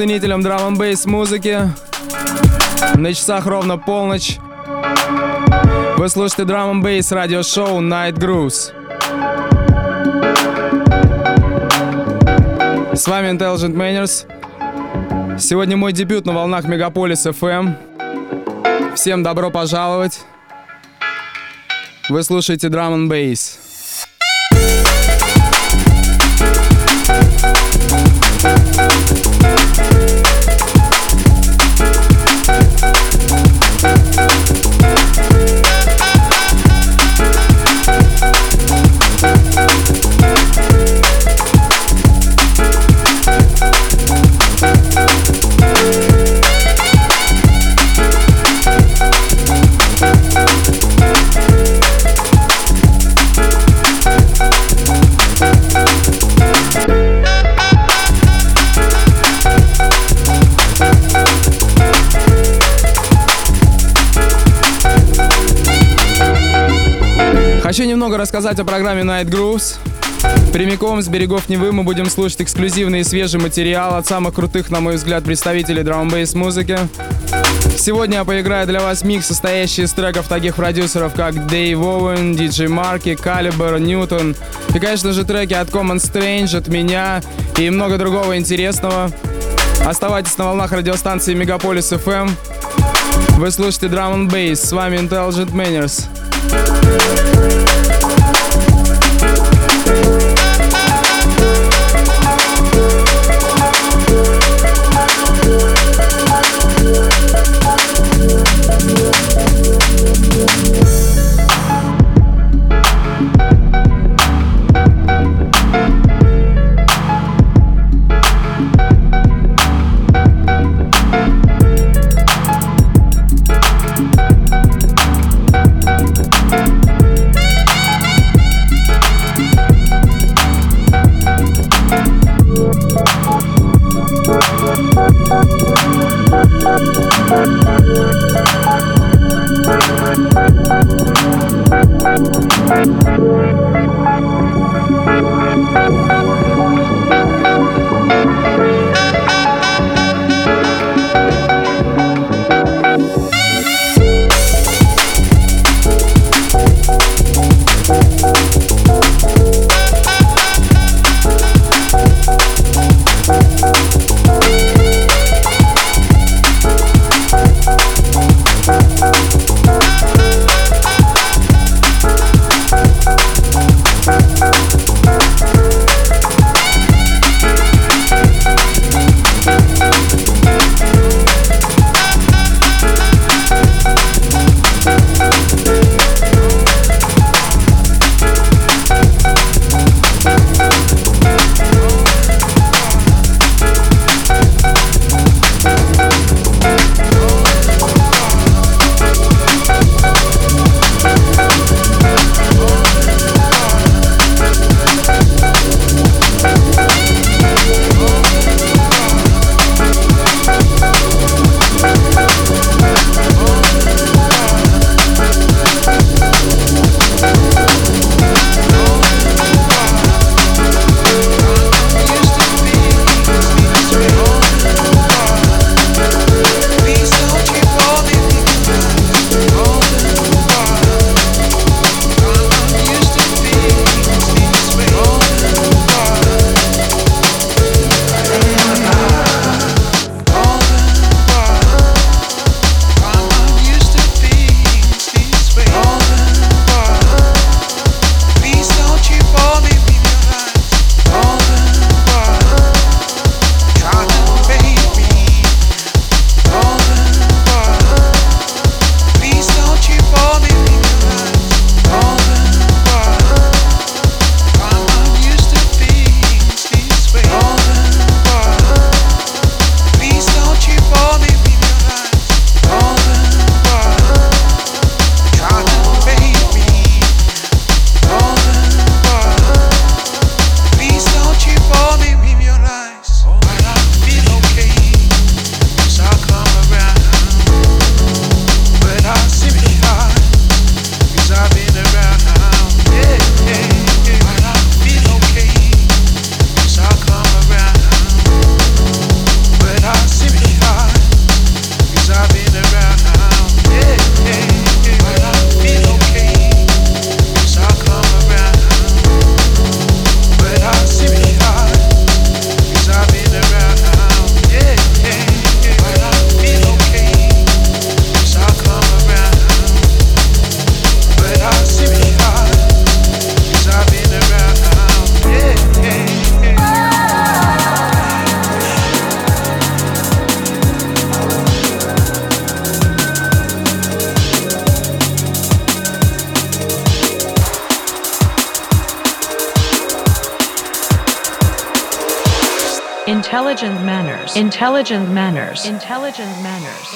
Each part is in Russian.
Ценителям драм бейс музыки. На часах ровно полночь. Вы слушаете драм бейс радиошоу Night Grooves. С вами Intelligent Manners. Сегодня мой дебют на волнах Мегаполис FM. Всем добро пожаловать. Вы слушаете Drum and Bass. Немного рассказать о программе Night Grooves. Прямиком с берегов Невы мы будем слушать эксклюзивный и свежий материал от самых крутых, на мой взгляд, представителей драм-бейс музыки. Сегодня я поиграю для вас микс, состоящий из треков таких продюсеров, как Дэйв Оуэн, Диджей Марки, Калибер, Ньютон и, конечно же, треки от Common Strange, от меня и много другого интересного. Оставайтесь на волнах радиостанции Мегаполис FM. Вы слушаете Drum and Bass. С вами Intelligent Manners. Intelligent manners, intelligent manners,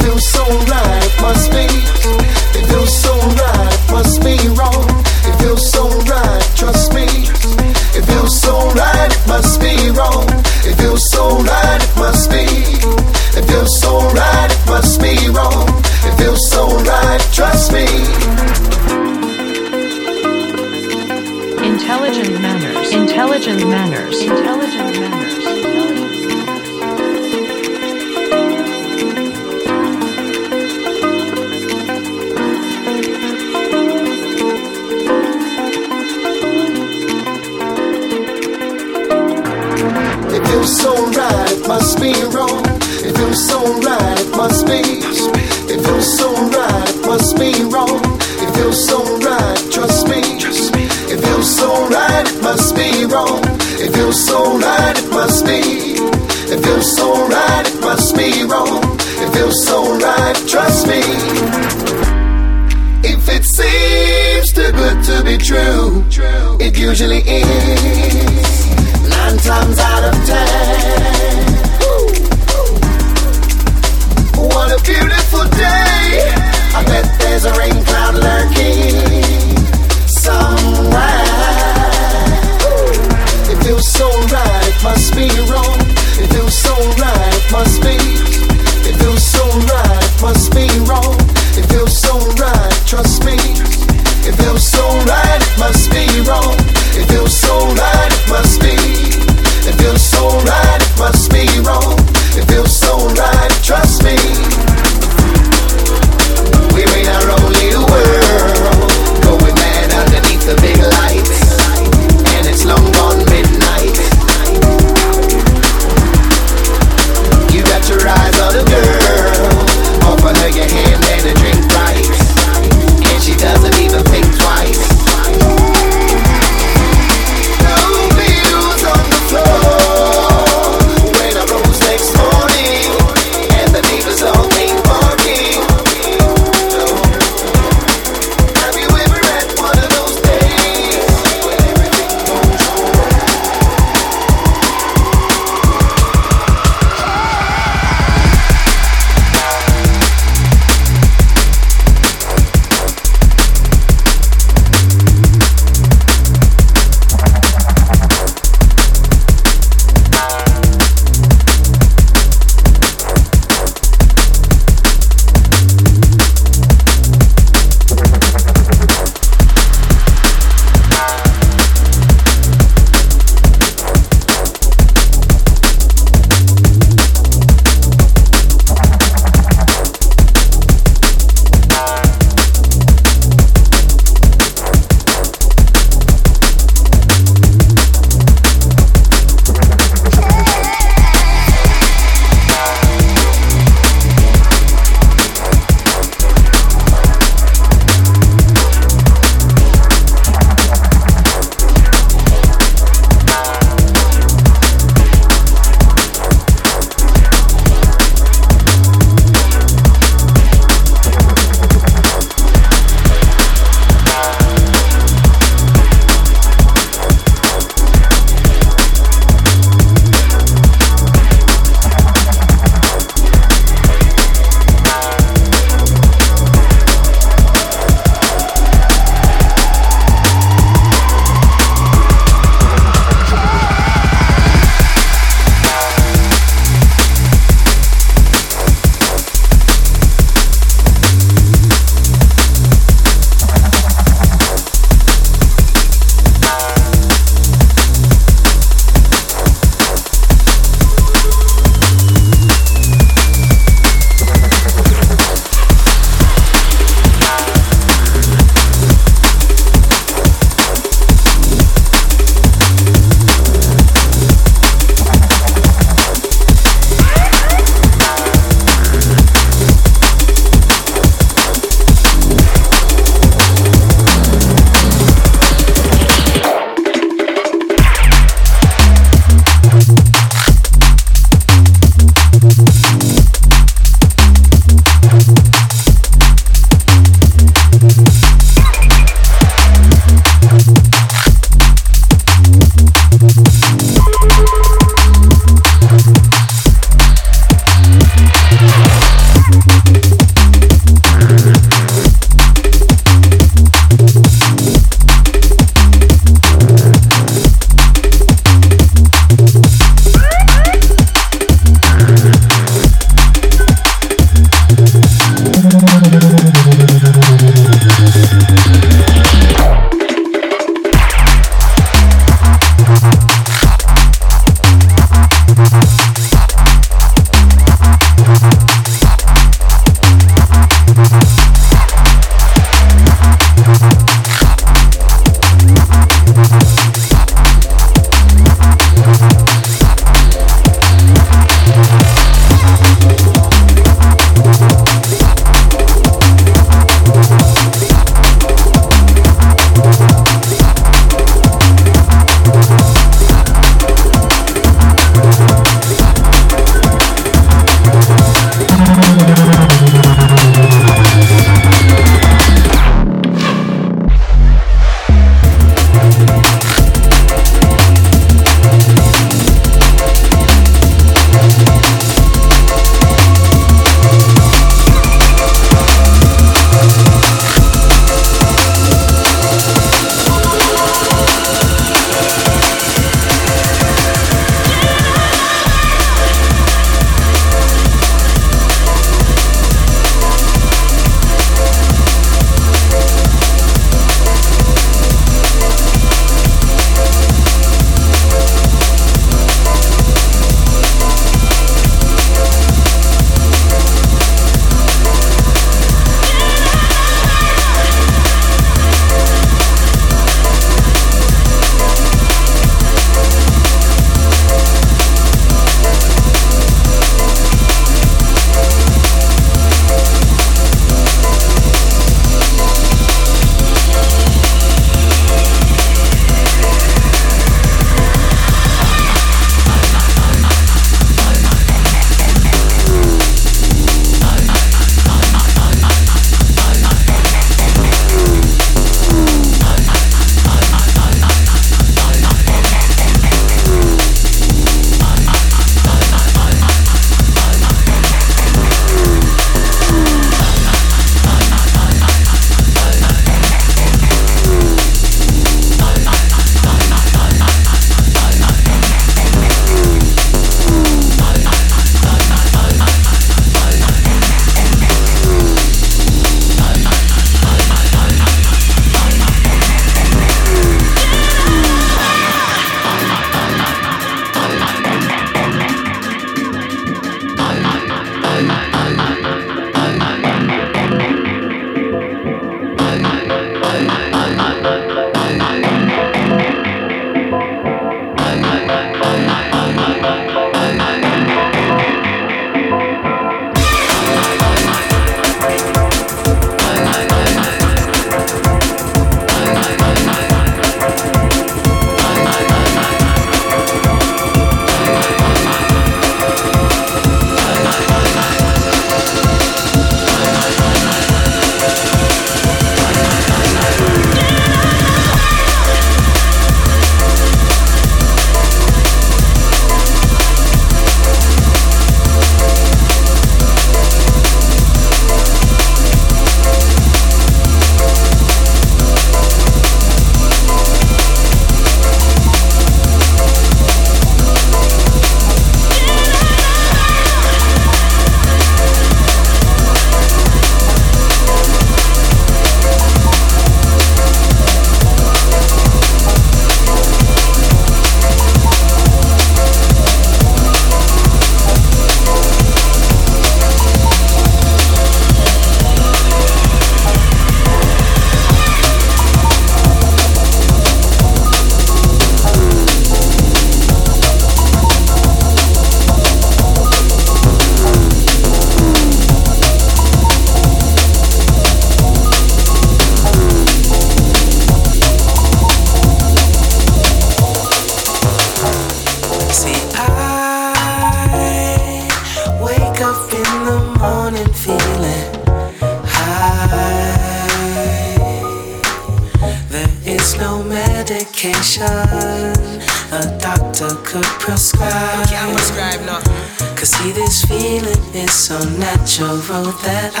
know that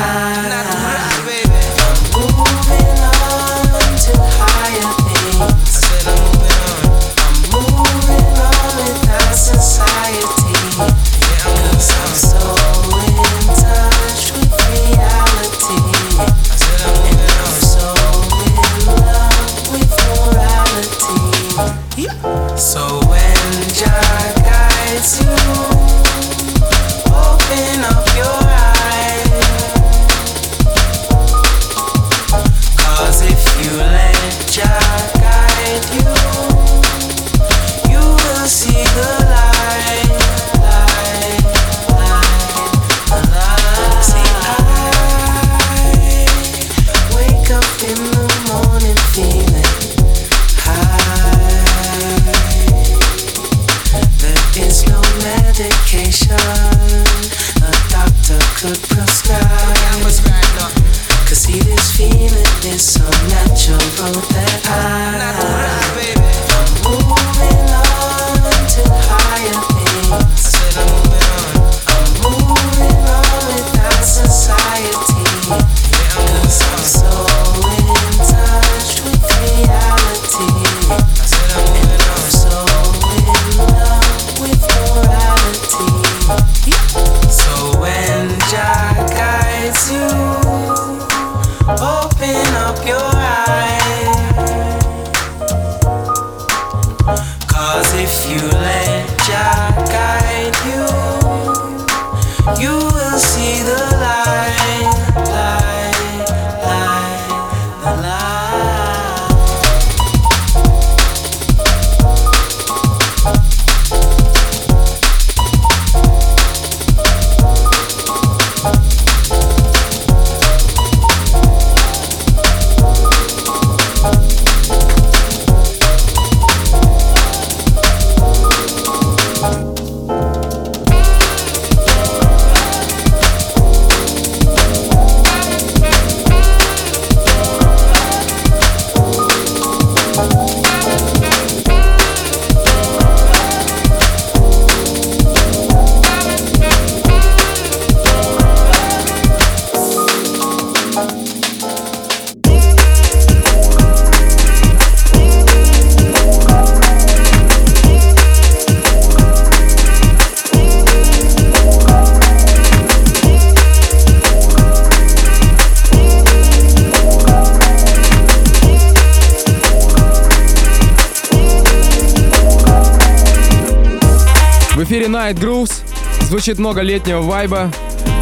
звучит много летнего вайба.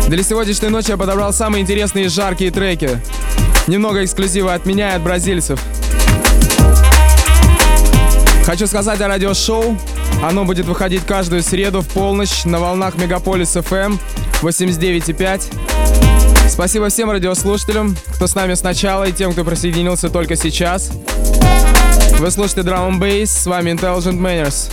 Для сегодняшней ночи я подобрал самые интересные и жаркие треки. Немного эксклюзива от меня и от бразильцев. Хочу сказать о радиошоу. Оно будет выходить каждую среду в полночь на волнах Мегаполис FM 89,5. Эм Спасибо всем радиослушателям, кто с нами сначала и тем, кто присоединился только сейчас. Вы слушаете Drum Bass, с вами Intelligent Manners.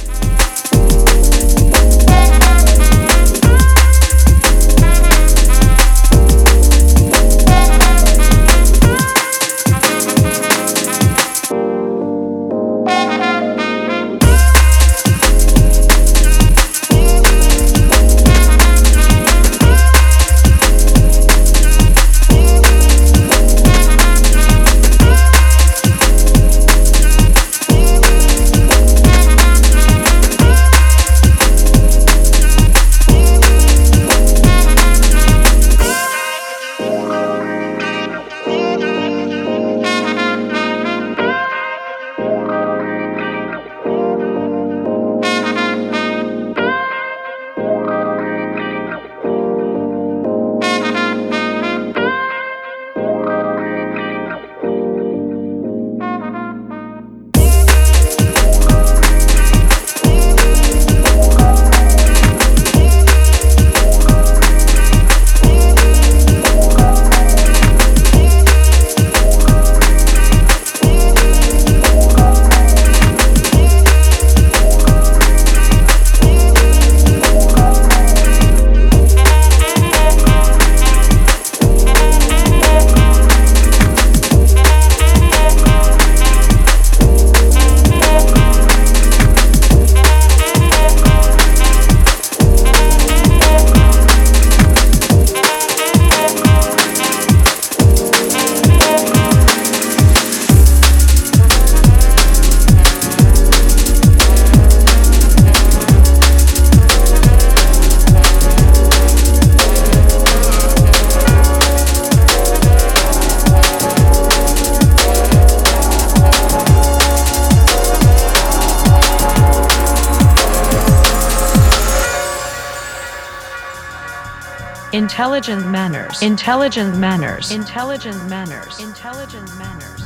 Intelligent manners. Intelligent manners. Intelligent manners. Intelligent manners.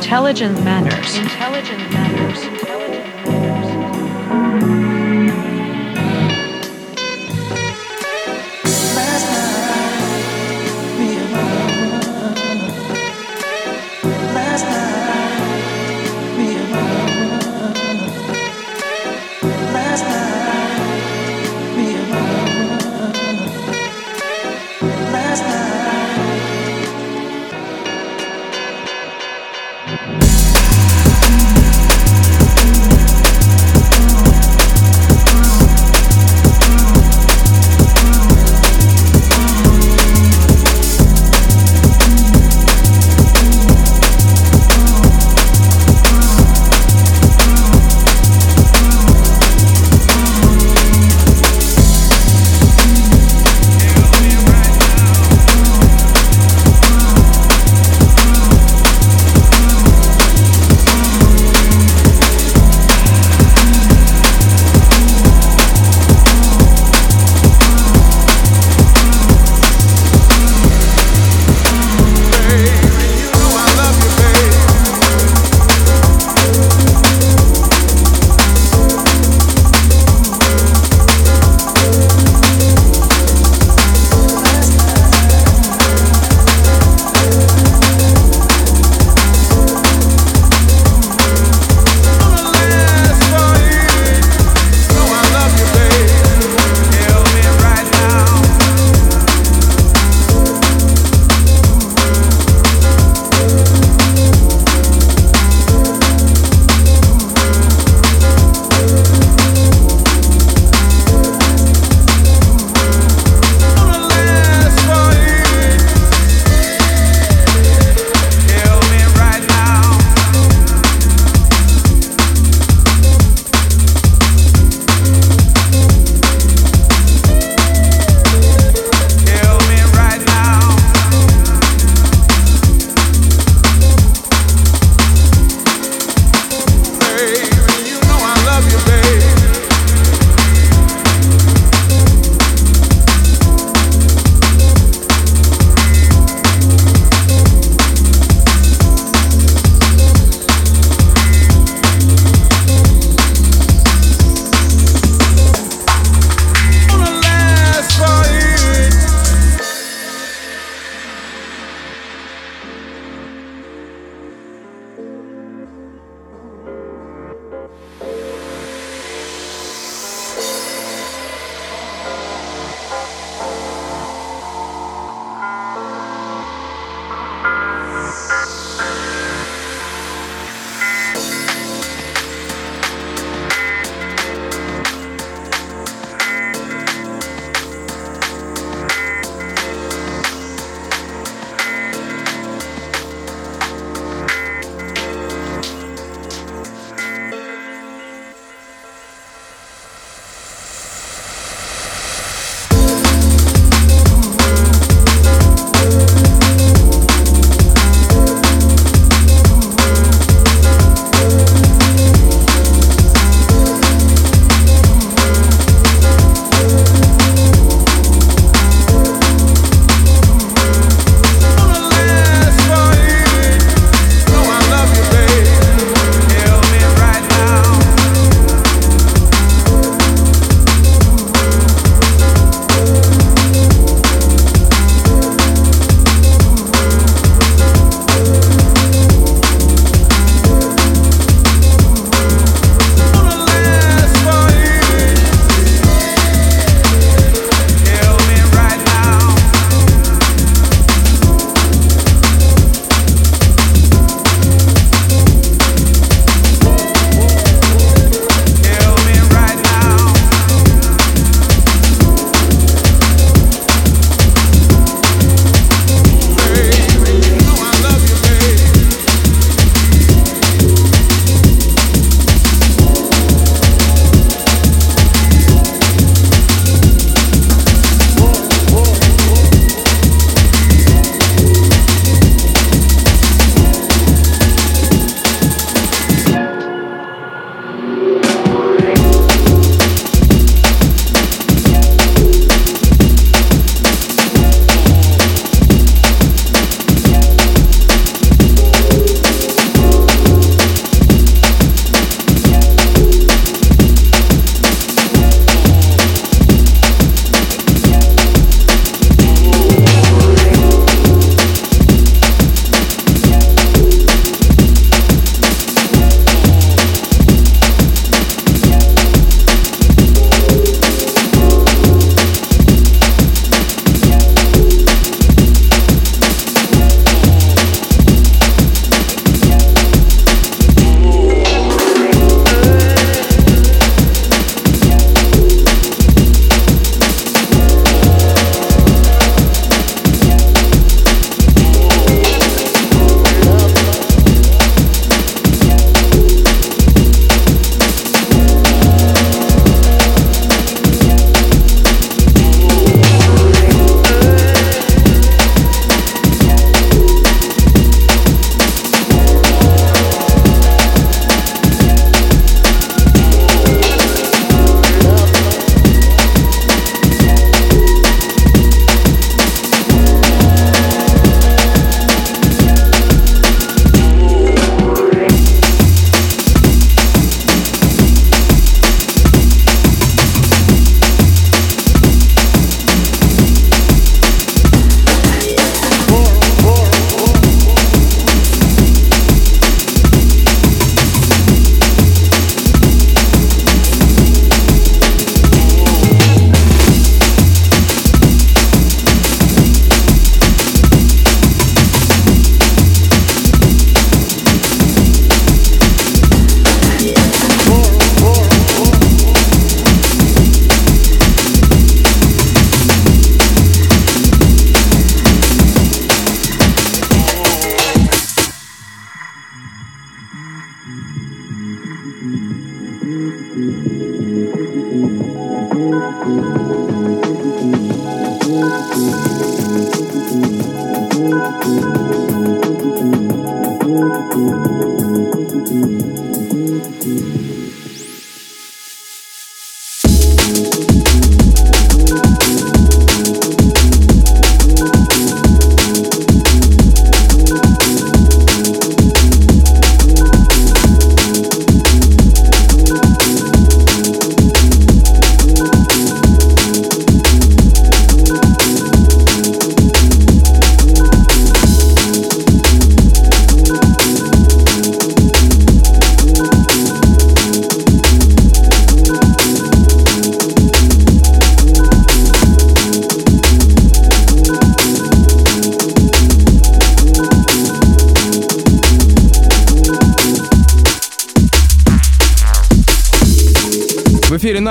Intelligent manners, intelligent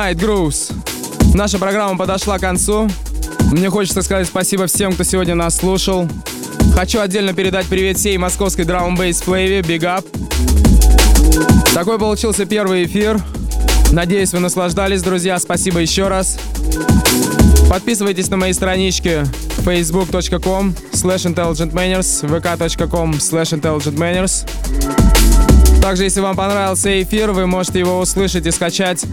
Night Grooves. Наша программа подошла к концу. Мне хочется сказать спасибо всем, кто сегодня нас слушал. Хочу отдельно передать привет всей московской драм бейс флейве. Big up. Такой получился первый эфир. Надеюсь, вы наслаждались, друзья. Спасибо еще раз. Подписывайтесь на мои странички facebook.com slash intelligentmanners, vk.com slash intelligentmanners. Также, если вам понравился эфир, вы можете его услышать и скачать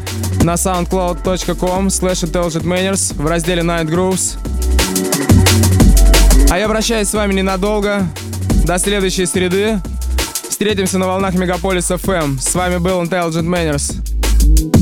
на soundcloud.com slash intelligentmanners в разделе Night Grooves. А я прощаюсь с вами ненадолго. До следующей среды. Встретимся на волнах Мегаполис FM. С вами был Intelligent Manners.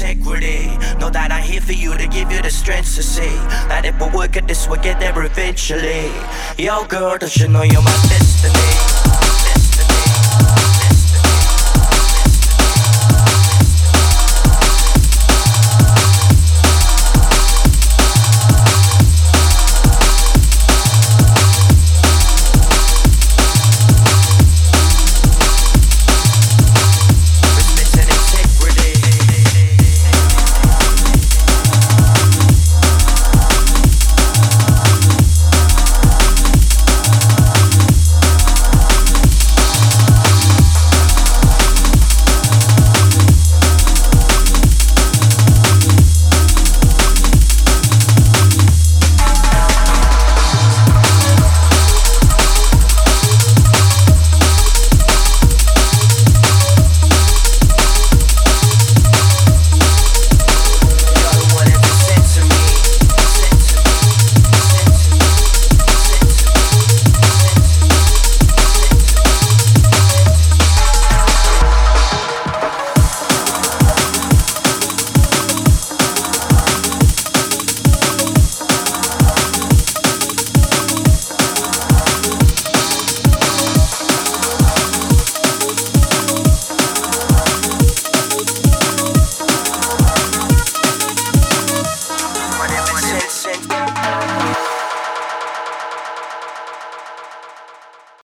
Integrity. Know that I'm here for you to give you the strength to see that if we work at this, we'll get there eventually. Yo, girl, don't you know you're my destiny?